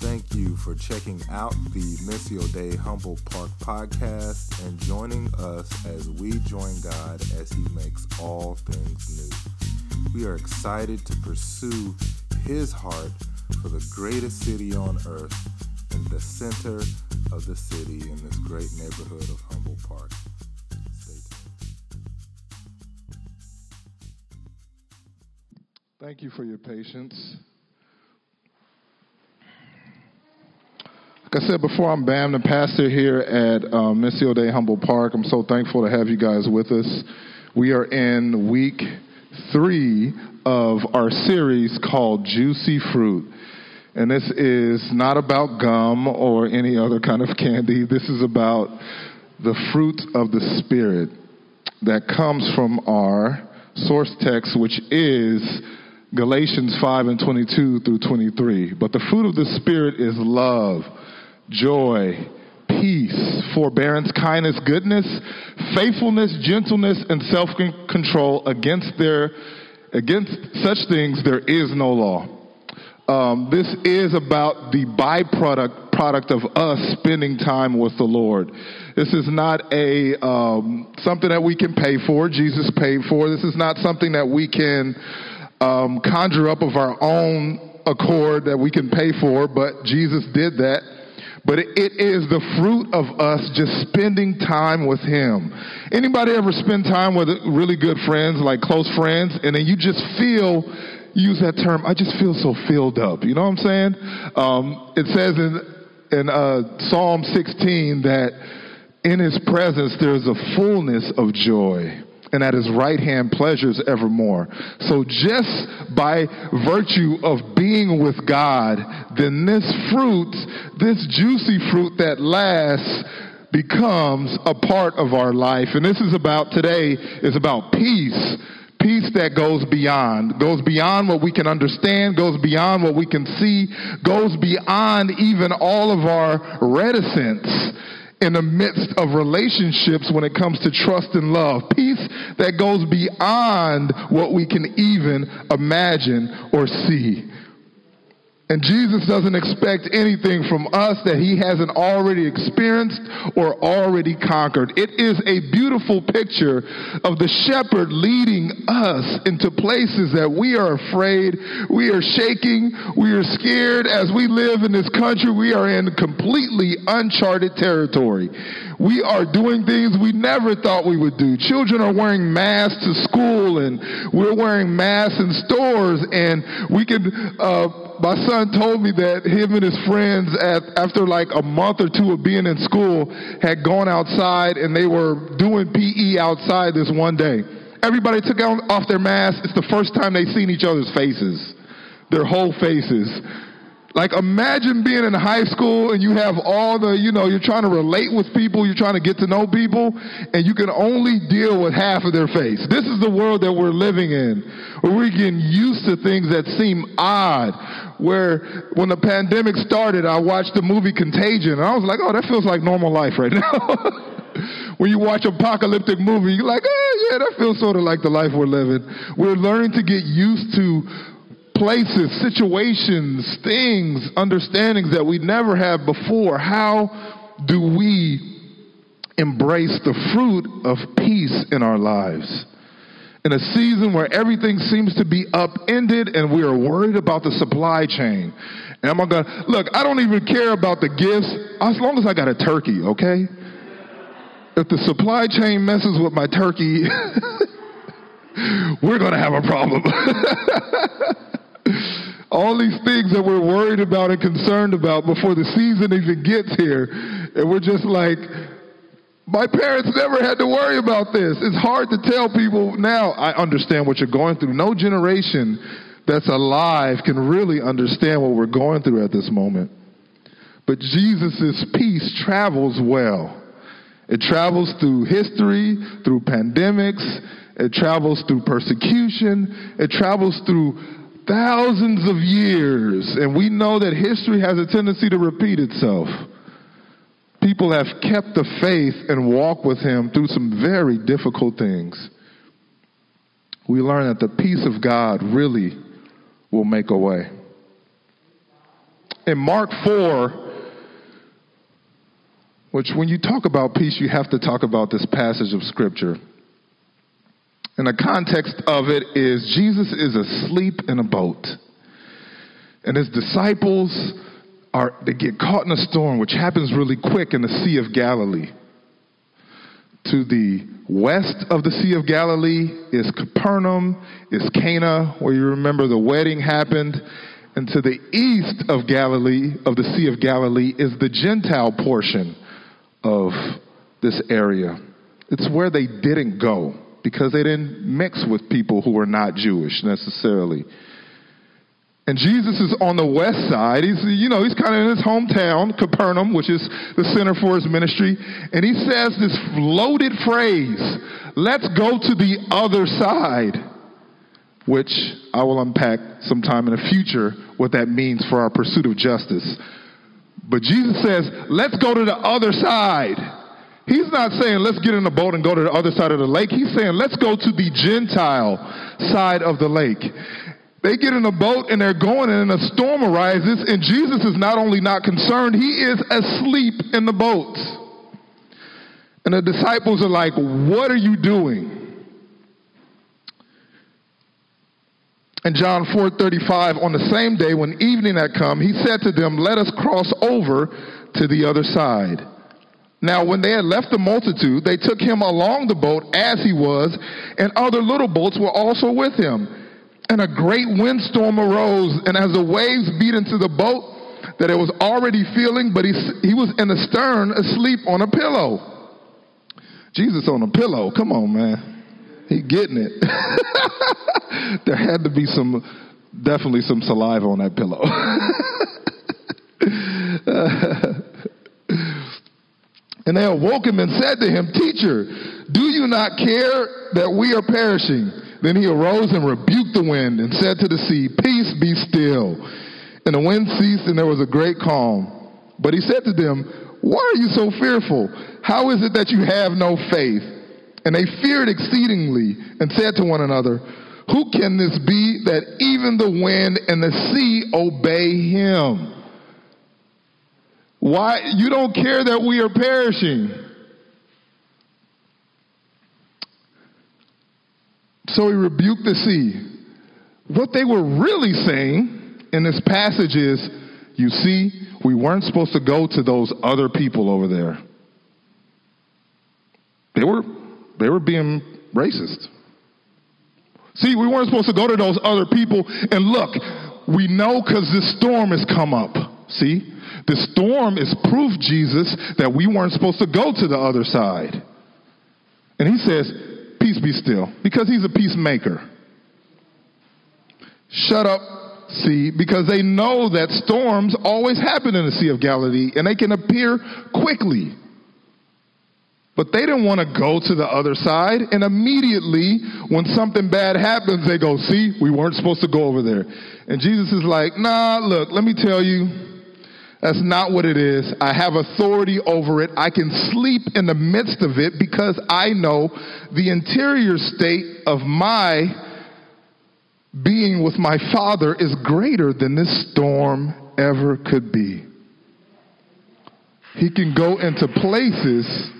Thank you for checking out the Missio Dei Humboldt Park podcast and joining us as we join God as He makes all things new. We are excited to pursue His heart for the greatest city on earth and the center of the city in this great neighborhood of Humboldt Park. Thank you for your patience. Like I said before, I'm Bam, the pastor here at um, Missio Dei Humboldt Park. I'm so thankful to have you guys with us. We are in week three of our series called Juicy Fruit. And this is not about gum or any other kind of candy. This is about the fruit of the Spirit that comes from our source text, which is Galatians 5 and 22 through 23. But the fruit of the Spirit is love joy, peace, forbearance, kindness, goodness, faithfulness, gentleness, and self-control. Against their, against such things there is no law. Um, this is about the byproduct product of us spending time with the Lord. This is not a um, something that we can pay for. Jesus paid for. This is not something that we can um, conjure up of our own accord that we can pay for. But Jesus did that but it is the fruit of us just spending time with him. Anybody ever spend time with really good friends, like close friends, and then you just feel, use that term, I just feel so filled up. You know what I'm saying? Um, it says in, in uh, Psalm 16 that in his presence there's a fullness of joy and at his right hand pleasures evermore. So just by virtue of being with God, then this fruit, this juicy fruit that lasts, becomes a part of our life. And this is about today is about peace. Peace that goes beyond, goes beyond what we can understand, goes beyond what we can see, goes beyond even all of our reticence in the midst of relationships when it comes to trust and love. Peace that goes beyond what we can even imagine or see. And Jesus doesn't expect anything from us that he hasn't already experienced or already conquered. It is a beautiful picture of the shepherd leading us into places that we are afraid, we are shaking, we are scared. As we live in this country, we are in completely uncharted territory. We are doing things we never thought we would do. Children are wearing masks to school and we're wearing masks in stores and we can, uh, my son told me that him and his friends, at, after like a month or two of being in school, had gone outside and they were doing PE outside this one day. Everybody took off their masks. It's the first time they've seen each other's faces, their whole faces. Like imagine being in high school and you have all the, you know, you're trying to relate with people, you're trying to get to know people, and you can only deal with half of their face. This is the world that we're living in, where we're getting used to things that seem odd. Where when the pandemic started, I watched the movie Contagion, and I was like, oh, that feels like normal life right now. when you watch apocalyptic movie, you're like, oh yeah, that feels sort of like the life we're living. We're learning to get used to places, situations, things, understandings that we never had before. How do we embrace the fruit of peace in our lives? In a season where everything seems to be upended and we are worried about the supply chain. And I'm gonna look, I don't even care about the gifts as long as I got a turkey, okay? If the supply chain messes with my turkey, we're gonna have a problem. all these things that we're worried about and concerned about before the season even gets here. And we're just like, my parents never had to worry about this. It's hard to tell people now, I understand what you're going through. No generation that's alive can really understand what we're going through at this moment. But Jesus' peace travels well. It travels through history, through pandemics, it travels through persecution, it travels through thousands of years, and we know that history has a tendency to repeat itself. People have kept the faith and walked with him through some very difficult things. We learn that the peace of God really will make a way. in Mark 4, which when you talk about peace, you have to talk about this passage of Scripture. And the context of it is Jesus is asleep in a boat. And his disciples are they get caught in a storm, which happens really quick in the Sea of Galilee. To the west of the Sea of Galilee is Capernaum, is Cana, where you remember the wedding happened. And to the east of Galilee, of the Sea of Galilee, is the Gentile portion of this area. It's where they didn't go because they didn't mix with people who were not Jewish necessarily. And Jesus is on the west side. He's, you know, he's kind of in his hometown, Capernaum, which is the center for his ministry. And he says this loaded phrase, let's go to the other side, which I will unpack sometime in the future what that means for our pursuit of justice. But Jesus says, let's go to the other side. He's not saying let's get in a boat and go to the other side of the lake. He's saying let's go to the Gentile side of the lake. They get in a boat and they're going, and a storm arises, and Jesus is not only not concerned, he is asleep in the boat. And the disciples are like, What are you doing? In John 4:35, on the same day when evening had come, he said to them, "Let us cross over to the other side." Now, when they had left the multitude, they took him along the boat as he was, and other little boats were also with him. And a great windstorm arose, and as the waves beat into the boat, that it was already feeling, but he, he was in the stern asleep on a pillow. Jesus on a pillow. Come on, man. He getting it. there had to be some, definitely some saliva on that pillow. Uh, and they awoke him and said to him, Teacher, do you not care that we are perishing? Then he arose and rebuked the wind and said to the sea, Peace be still. And the wind ceased and there was a great calm. But he said to them, Why are you so fearful? How is it that you have no faith? And they feared exceedingly and said to one another, Who can this be that even the wind and the sea obey him? Why you don't care that we are perishing? So he rebuked the sea. What they were really saying in this passage is, you see, we weren't supposed to go to those other people over there. They were they were being racist. See, we weren't supposed to go to those other people and look, we know cuz this storm has come up. See? The storm is proof, Jesus, that we weren't supposed to go to the other side. And he says, Peace be still, because he's a peacemaker. Shut up, sea, because they know that storms always happen in the Sea of Galilee and they can appear quickly. But they didn't want to go to the other side. And immediately, when something bad happens, they go, See, we weren't supposed to go over there. And Jesus is like, Nah, look, let me tell you, that's not what it is. I have authority over it. I can sleep in the midst of it because I know the interior state of my being with my Father is greater than this storm ever could be. He can go into places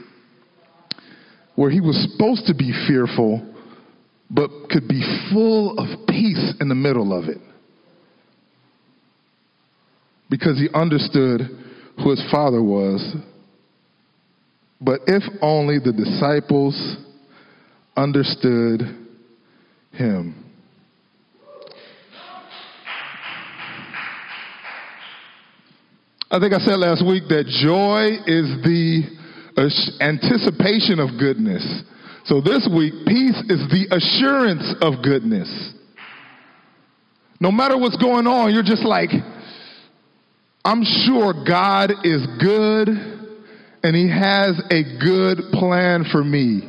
where he was supposed to be fearful, but could be full of peace in the middle of it because he understood who his father was. But if only the disciples understood him. I think I said last week that joy is the anticipation of goodness. So this week, peace is the assurance of goodness. No matter what's going on, you're just like, I'm sure God is good and He has a good plan for me.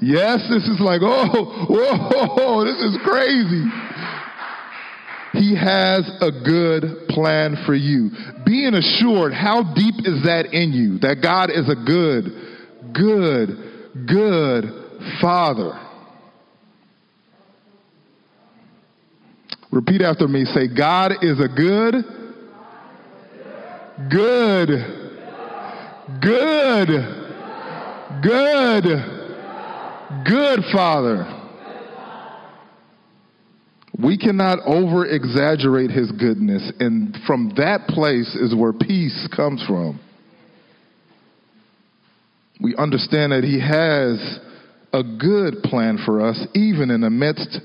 Yes, this is like, oh, whoa, this is crazy. He has a good plan for you. Being assured, how deep is that in you? That God is a good, good, good Father. Repeat after me. Say, God is a good, Good. Good. Good. Good, Father. We cannot over exaggerate his goodness, and from that place is where peace comes from. We understand that he has a good plan for us, even in the midst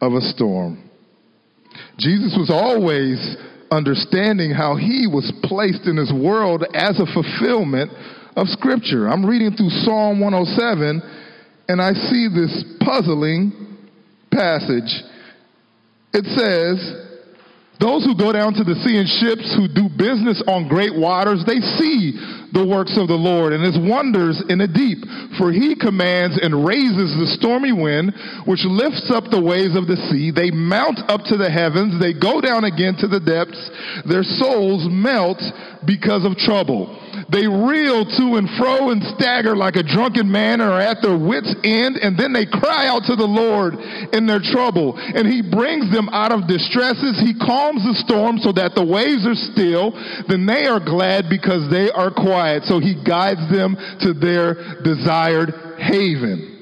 of a storm. Jesus was always understanding how he was placed in this world as a fulfillment of Scripture. I'm reading through Psalm 107, and I see this puzzling passage it says, those who go down to the sea in ships, who do business on great waters, they see the works of the Lord and his wonders in the deep. For he commands and raises the stormy wind, which lifts up the waves of the sea. They mount up to the heavens, they go down again to the depths. Their souls melt because of trouble. They reel to and fro and stagger like a drunken man or at their wits' end, and then they cry out to the Lord in their trouble. And he brings them out of distresses. He calms the storm so that the waves are still. Then they are glad because they are quiet. So he guides them to their desired haven.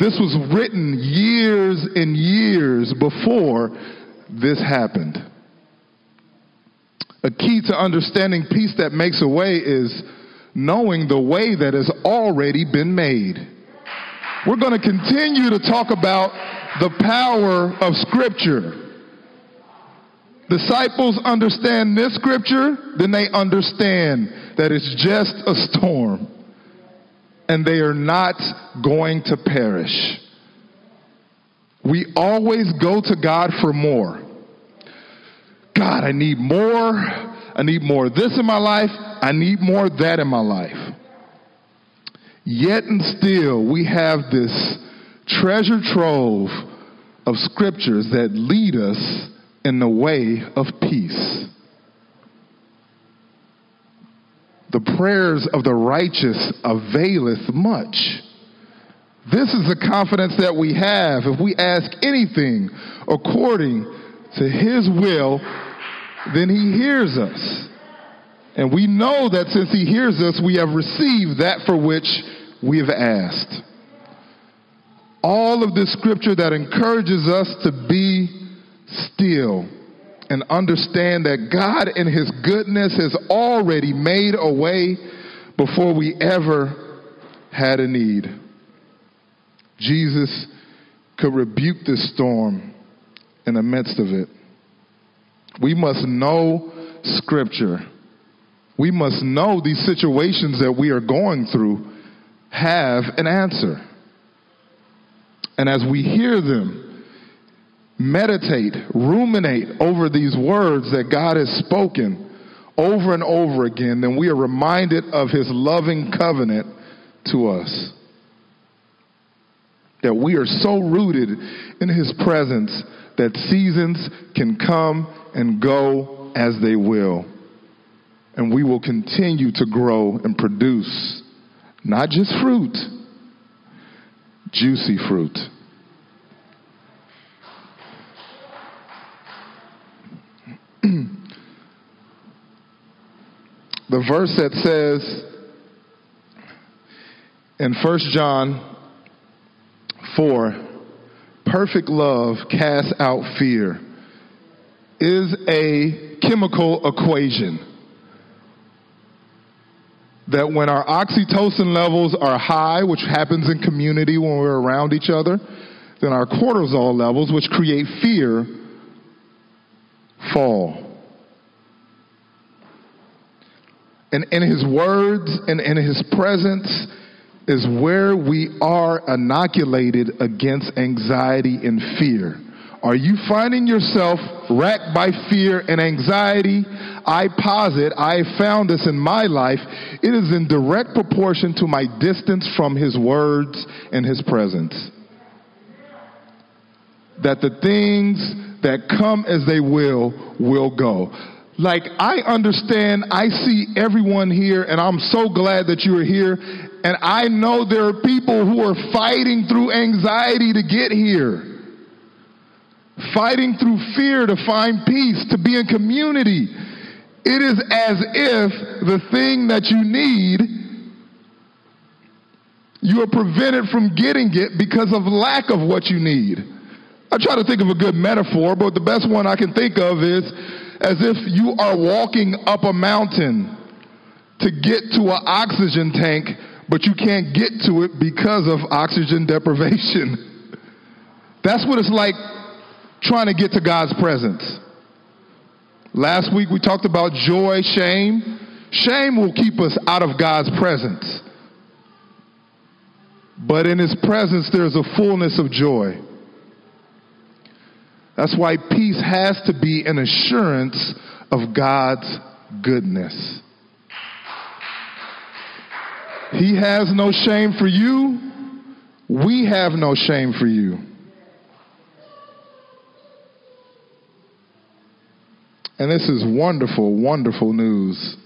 This was written years and years before this happened. A key to understanding peace that makes a way is knowing the way that has already been made. We're going to continue to talk about the power of Scripture. Disciples understand this Scripture, then they understand that it's just a storm and they are not going to perish. We always go to God for more. God, I need more. I need more of this in my life. I need more of that in my life. Yet and still, we have this treasure trove of scriptures that lead us in the way of peace. The prayers of the righteous availeth much. This is the confidence that we have if we ask anything according to his will, then he hears us. And we know that since he hears us, we have received that for which we have asked. All of this scripture that encourages us to be still and understand that God in his goodness has already made a way before we ever had a need. Jesus could rebuke this storm in the midst of it. We must know Scripture. We must know these situations that we are going through have an answer. And as we hear them, meditate, ruminate over these words that God has spoken over and over again, then we are reminded of his loving covenant to us that we are so rooted in his presence that seasons can come and go as they will. And we will continue to grow and produce not just fruit, juicy fruit. the verse that says in 1 John 4 perfect love casts out fear is a chemical equation. That when our oxytocin levels are high, which happens in community when we're around each other, then our cortisol levels, which create fear, fall. And in his words and in his presence, is where we are inoculated against anxiety and fear. Are you finding yourself racked by fear and anxiety? I posit, I found this in my life. It is in direct proportion to my distance from His words and His presence. That the things that come as they will, will go. Like, I understand, I see everyone here, and I'm so glad that you are here. And I know there are people who are fighting through anxiety to get here, fighting through fear to find peace, to be in community. it is as if the thing that you need, you are prevented from getting it because of lack of what you need. I try to think of a good metaphor, but the best one I can think of is as if you are walking up a mountain to get to an oxygen tank, but you can't get to it because of oxygen deprivation. That's what it's like trying to get to God's presence. Last week we talked about joy, shame. Shame will keep us out of God's presence. But in His presence, there's a fullness of joy. That's why peace has to be an assurance of God's goodness. He has no shame for you. We have no shame for you. And this is wonderful, wonderful news.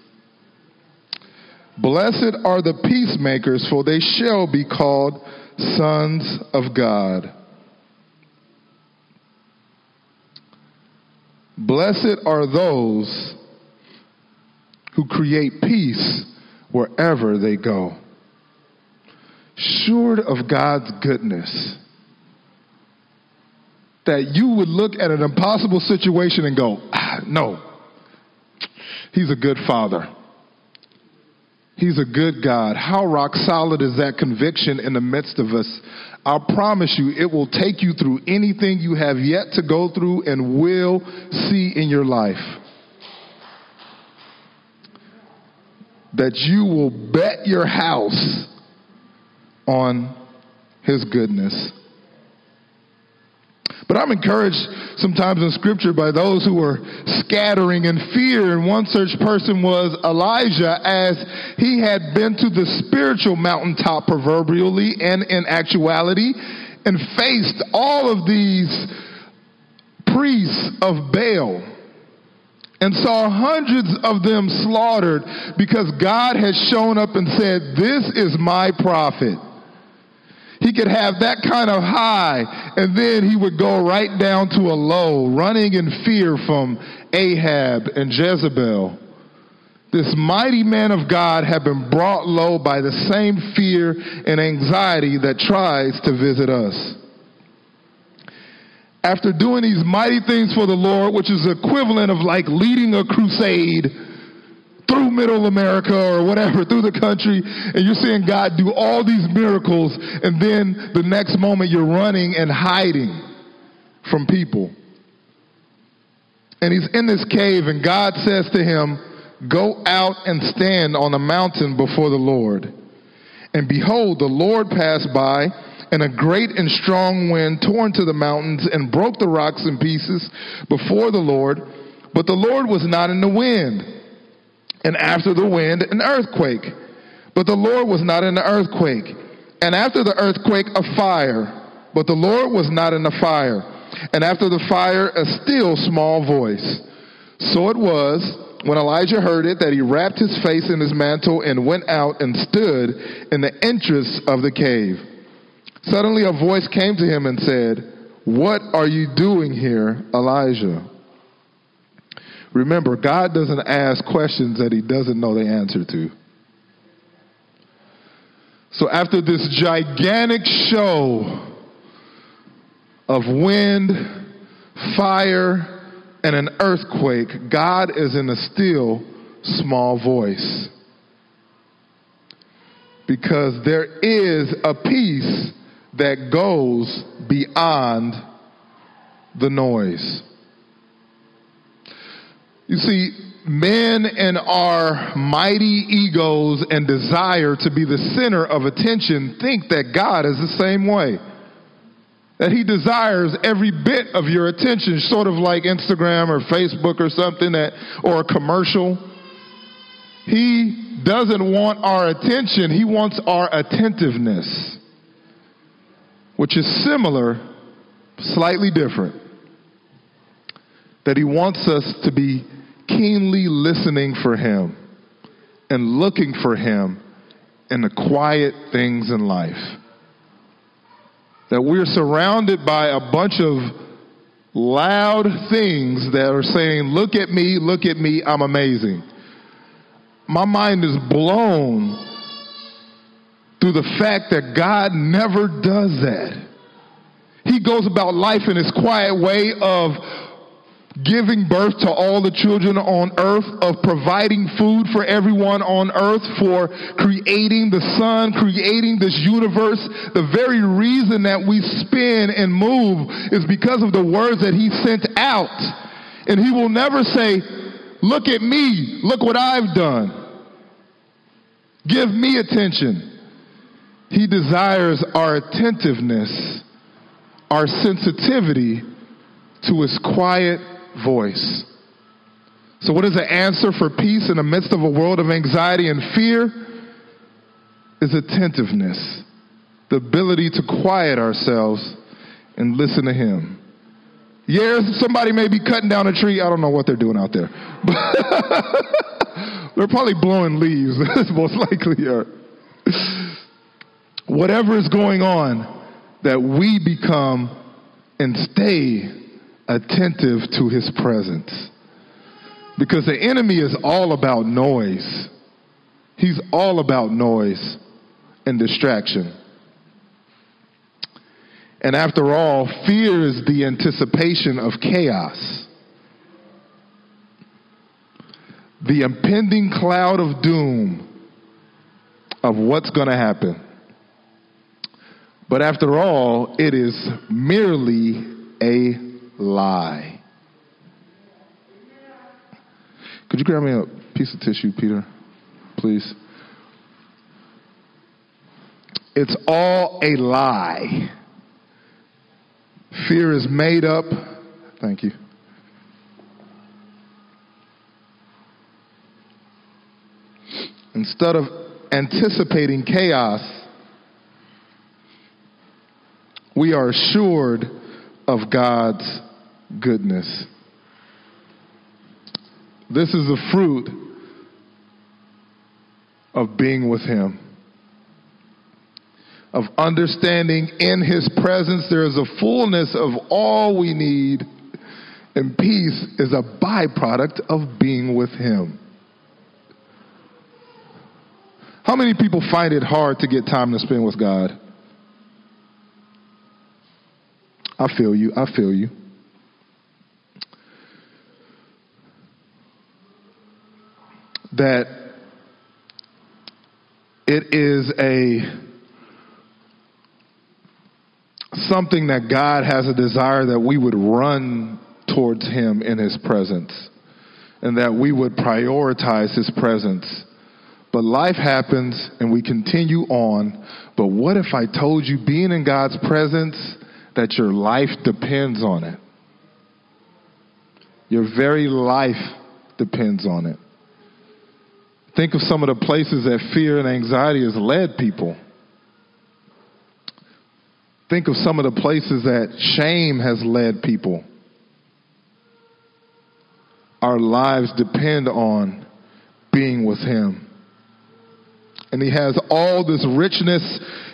Blessed are the peacemakers, for they shall be called sons of God. Blessed are those who create peace wherever they go. Assured of God's goodness, that you would look at an impossible situation and go, ah, no, He's a good Father. He's a good God. How rock solid is that conviction in the midst of us? I promise you, it will take you through anything you have yet to go through and will see in your life. That you will bet your house on His goodness. But I'm encouraged sometimes in scripture by those who were scattering in fear. And one such person was Elijah, as he had been to the spiritual mountaintop proverbially and in actuality and faced all of these priests of Baal and saw hundreds of them slaughtered because God had shown up and said, This is my prophet. He could have that kind of high, and then he would go right down to a low, running in fear from Ahab and Jezebel. This mighty man of God had been brought low by the same fear and anxiety that tries to visit us. After doing these mighty things for the Lord, which is equivalent of like leading a crusade, through middle America or whatever, through the country, and you're seeing God do all these miracles, and then the next moment you're running and hiding from people. And he's in this cave, and God says to him, Go out and stand on a mountain before the Lord. And behold, the Lord passed by, and a great and strong wind tore into the mountains and broke the rocks in pieces before the Lord. But the Lord was not in the wind and after the wind, an earthquake. But the Lord was not in the earthquake. And after the earthquake, a fire. But the Lord was not in the fire. And after the fire, a still small voice. So it was when Elijah heard it that he wrapped his face in his mantle and went out and stood in the entrance of the cave. Suddenly a voice came to him and said, What are you doing here, Elijah? Remember, God doesn't ask questions that he doesn't know the answer to. So after this gigantic show of wind, fire, and an earthquake, God is in a still small voice. Because there is a peace that goes beyond the noise. You see, men and our mighty egos and desire to be the center of attention think that God is the same way. That he desires every bit of your attention, sort of like Instagram or Facebook or something that or a commercial. He doesn't want our attention, he wants our attentiveness, which is similar, slightly different. That he wants us to be keenly listening for Him and looking for Him in the quiet things in life. That we're surrounded by a bunch of loud things that are saying, Look at me, look at me, I'm amazing. My mind is blown through the fact that God never does that. He goes about life in his quiet way of giving birth to all the children on earth, of providing food for everyone on earth, for creating the sun, creating this universe. The very reason that we spin and move is because of the words that he sent out. And he will never say, Look at me, look what I've done. Give me attention. He desires our attentiveness, our sensitivity to his quiet voice. So, what is the answer for peace in the midst of a world of anxiety and fear? Is attentiveness, the ability to quiet ourselves and listen to Him. Yes, somebody may be cutting down a tree. I don't know what they're doing out there. they're probably blowing leaves, most likely. Whatever is going on, that we become and stay attentive to his presence. Because the enemy is all about noise. He's all about noise and distraction. And after all, fear is the anticipation of chaos. The impending cloud of doom of what's going to happen. But after all, it is merely a lie. Could you grab me a piece of tissue, Peter, please? It's all a lie. Fear is made up. Thank you. Instead of anticipating chaos, we are assured of God's goodness. This is the fruit of being with Him, of understanding in His presence there is a fullness of all we need, and peace is a byproduct of being with Him. How many people find it hard to get time to spend with God? I feel you. I feel you. That it is a something that God has a desire that we would run towards him in his presence and that we would prioritize his presence. But life happens and we continue on. But what if I told you being in God's presence that your life depends on it. Your very life depends on it. Think of some of the places that fear and anxiety has led people. Think of some of the places that shame has led people. Our lives depend on being with Him. And He has all this richness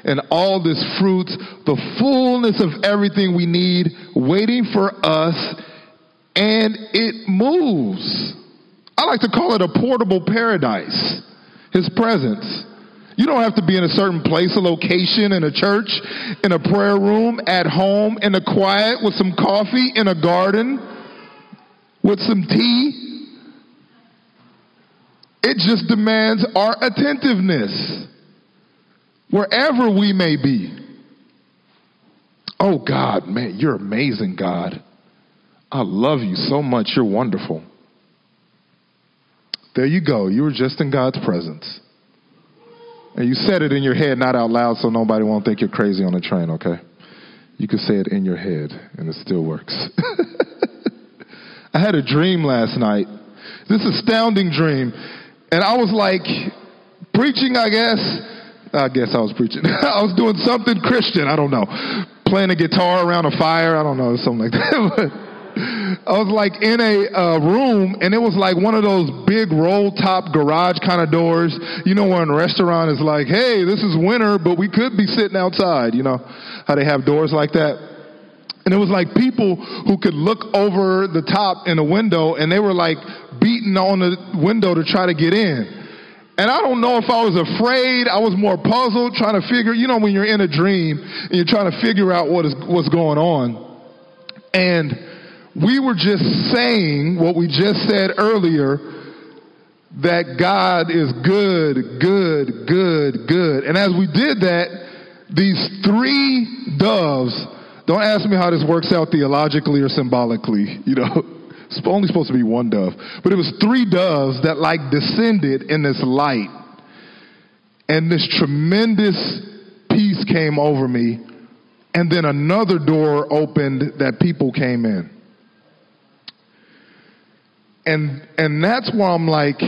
and all this fruit, the fullness of everything we need waiting for us, and it moves. I like to call it a portable paradise, His presence. You don't have to be in a certain place, a location, in a church, in a prayer room, at home, in the quiet, with some coffee, in a garden, with some tea. It just demands our attentiveness wherever we may be. Oh, God, man, you're amazing, God. I love you so much. You're wonderful. There you go. You were just in God's presence. And you said it in your head, not out loud, so nobody won't think you're crazy on the train, okay? You can say it in your head, and it still works. I had a dream last night, this astounding dream. And I was like, preaching, I guess, I guess I was preaching. I was doing something Christian. I don't know. Playing a guitar around a fire. I don't know, something like that. I was like in a uh, room, and it was like one of those big roll top garage kind of doors. You know, where a restaurant is like, hey, this is winter, but we could be sitting outside. You know how they have doors like that? And it was like people who could look over the top in a window and they were like beating on the window to try to get in. And I don't know if I was afraid. I was more puzzled, trying to figure, you know, when you're in a dream and you're trying to figure out what is, what's going on. And we were just saying what we just said earlier that God is good, good, good, good. And as we did that, these three doves, don't ask me how this works out theologically or symbolically, you know. It's only supposed to be one dove. But it was three doves that like descended in this light. And this tremendous peace came over me. And then another door opened that people came in. And and that's why I'm like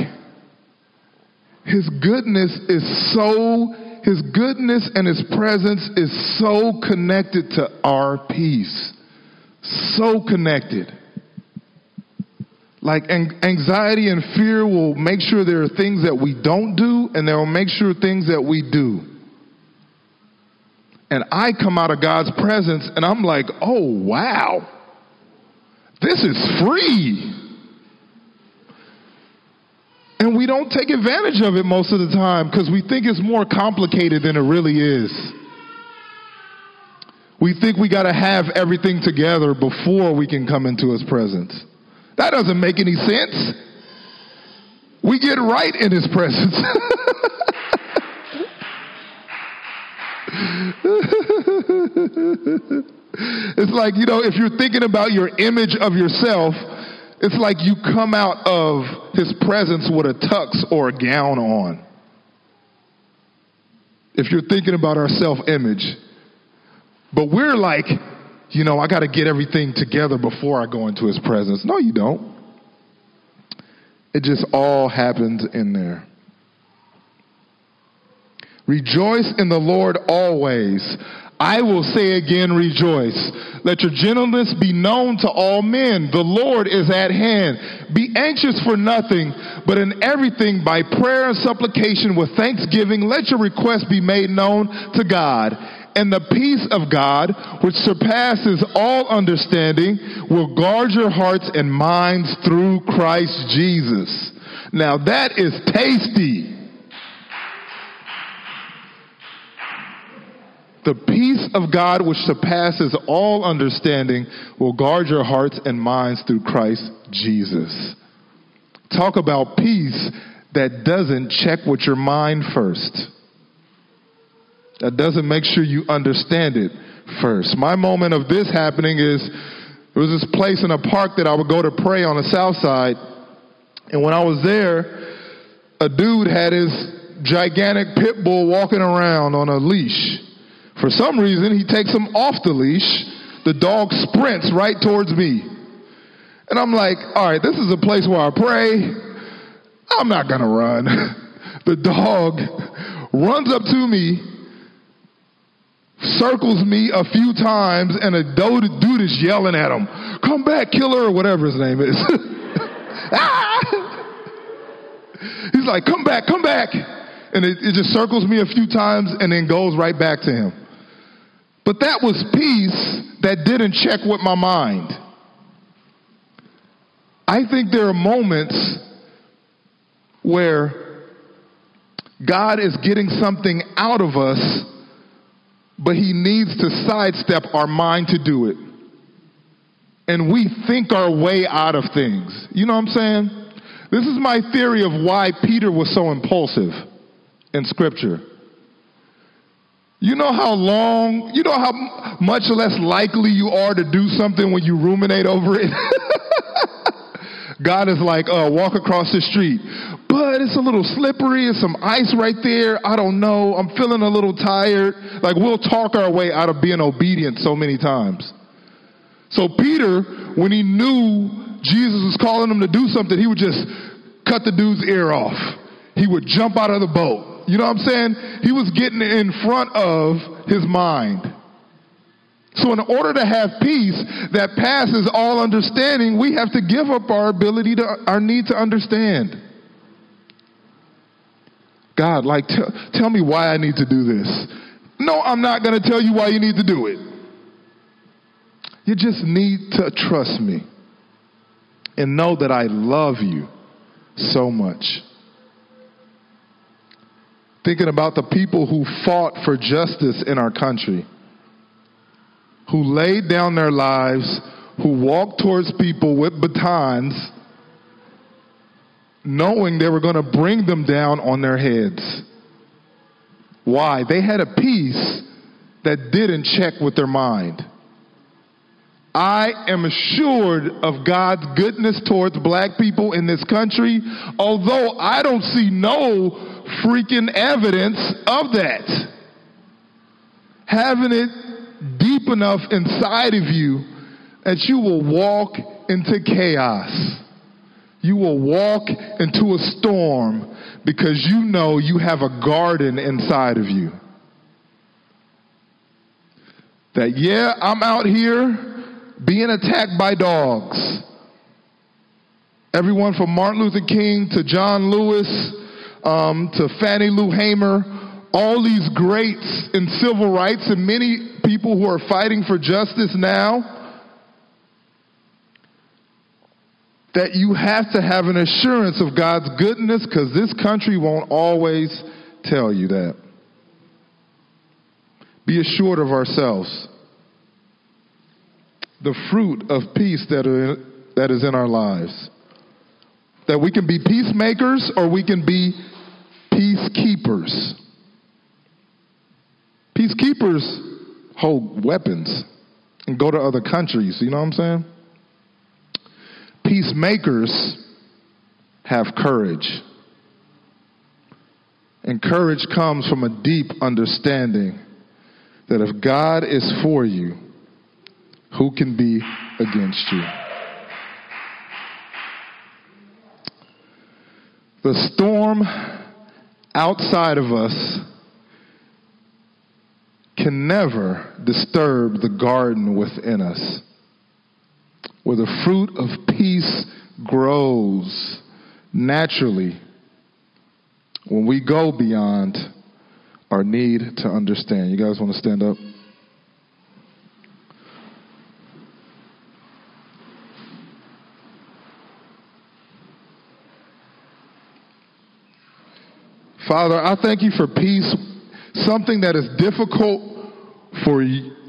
his goodness is so his goodness and his presence is so connected to our peace. So connected. Like anxiety and fear will make sure there are things that we don't do, and they will make sure things that we do. And I come out of God's presence and I'm like, oh, wow, this is free. And we don't take advantage of it most of the time because we think it's more complicated than it really is. We think we got to have everything together before we can come into his presence. That doesn't make any sense. We get right in his presence. it's like, you know, if you're thinking about your image of yourself, it's like you come out of his presence with a tux or a gown on. If you're thinking about our self image. But we're like, you know, I got to get everything together before I go into his presence. No, you don't. It just all happens in there. Rejoice in the Lord always. I will say again, rejoice. Let your gentleness be known to all men. The Lord is at hand. Be anxious for nothing, but in everything by prayer and supplication with thanksgiving, let your requests be made known to God. And the peace of God, which surpasses all understanding, will guard your hearts and minds through Christ Jesus. Now that is tasty. The peace of God, which surpasses all understanding, will guard your hearts and minds through Christ Jesus. Talk about peace that doesn't check with your mind first. That doesn't make sure you understand it first. My moment of this happening is there was this place in a park that I would go to pray on the south side. And when I was there, a dude had his gigantic pit bull walking around on a leash. For some reason, he takes him off the leash. The dog sprints right towards me. And I'm like, all right, this is a place where I pray. I'm not going to run. the dog runs up to me, circles me a few times, and a dude is yelling at him, come back, killer, or whatever his name is. ah! He's like, come back, come back. And it, it just circles me a few times and then goes right back to him. But that was peace that didn't check with my mind. I think there are moments where God is getting something out of us, but He needs to sidestep our mind to do it. And we think our way out of things. You know what I'm saying? This is my theory of why Peter was so impulsive in Scripture. You know how long, you know how much less likely you are to do something when you ruminate over it? God is like, uh, walk across the street. But it's a little slippery. It's some ice right there. I don't know. I'm feeling a little tired. Like we'll talk our way out of being obedient so many times. So Peter, when he knew Jesus was calling him to do something, he would just cut the dude's ear off. He would jump out of the boat. You know what I'm saying? He was getting in front of his mind. So, in order to have peace that passes all understanding, we have to give up our ability to, our need to understand. God, like, t- tell me why I need to do this. No, I'm not going to tell you why you need to do it. You just need to trust me and know that I love you so much. Thinking about the people who fought for justice in our country, who laid down their lives, who walked towards people with batons, knowing they were going to bring them down on their heads. Why? They had a peace that didn't check with their mind. I am assured of God's goodness towards black people in this country, although I don't see no freaking evidence of that. Having it deep enough inside of you that you will walk into chaos. You will walk into a storm because you know you have a garden inside of you. That, yeah, I'm out here being attacked by dogs. Everyone from Martin Luther King to John Lewis um, to Fannie Lou Hamer, all these greats in civil rights and many people who are fighting for justice now. That you have to have an assurance of God's goodness because this country won't always tell you that. Be assured of ourselves the fruit of peace that, are, that is in our lives. That we can be peacemakers or we can be peacekeepers. Peacekeepers hold weapons and go to other countries. You know what I'm saying? Peacemakers have courage. And courage comes from a deep understanding that if God is for you, who can be against you? The storm outside of us can never disturb the garden within us, where the fruit of peace grows naturally when we go beyond our need to understand. You guys want to stand up? Father, I thank you for peace. Something that is difficult for,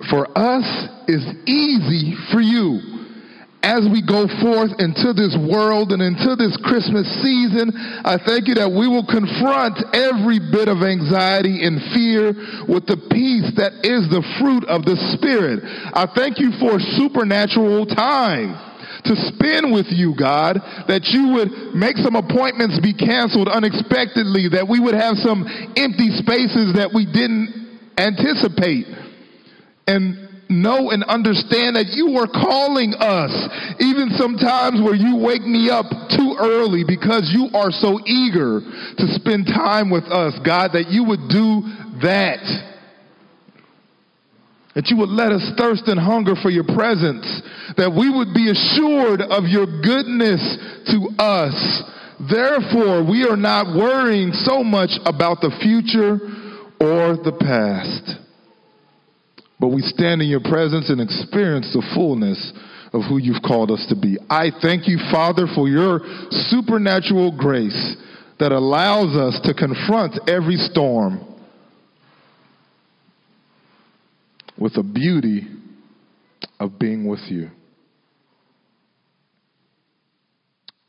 for us is easy for you. As we go forth into this world and into this Christmas season, I thank you that we will confront every bit of anxiety and fear with the peace that is the fruit of the Spirit. I thank you for supernatural time to spend with you, God, that you would make some appointments be canceled unexpectedly, that we would have some empty spaces that we didn't anticipate. And know and understand that you are calling us, even sometimes where you wake me up too early because you are so eager to spend time with us, God, that you would do that. That you would let us thirst and hunger for your presence. That we would be assured of your goodness to us. Therefore, we are not worrying so much about the future or the past. But we stand in your presence and experience the fullness of who you've called us to be. I thank you, Father, for your supernatural grace that allows us to confront every storm with the beauty of being with you.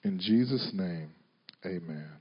In Jesus' name, amen.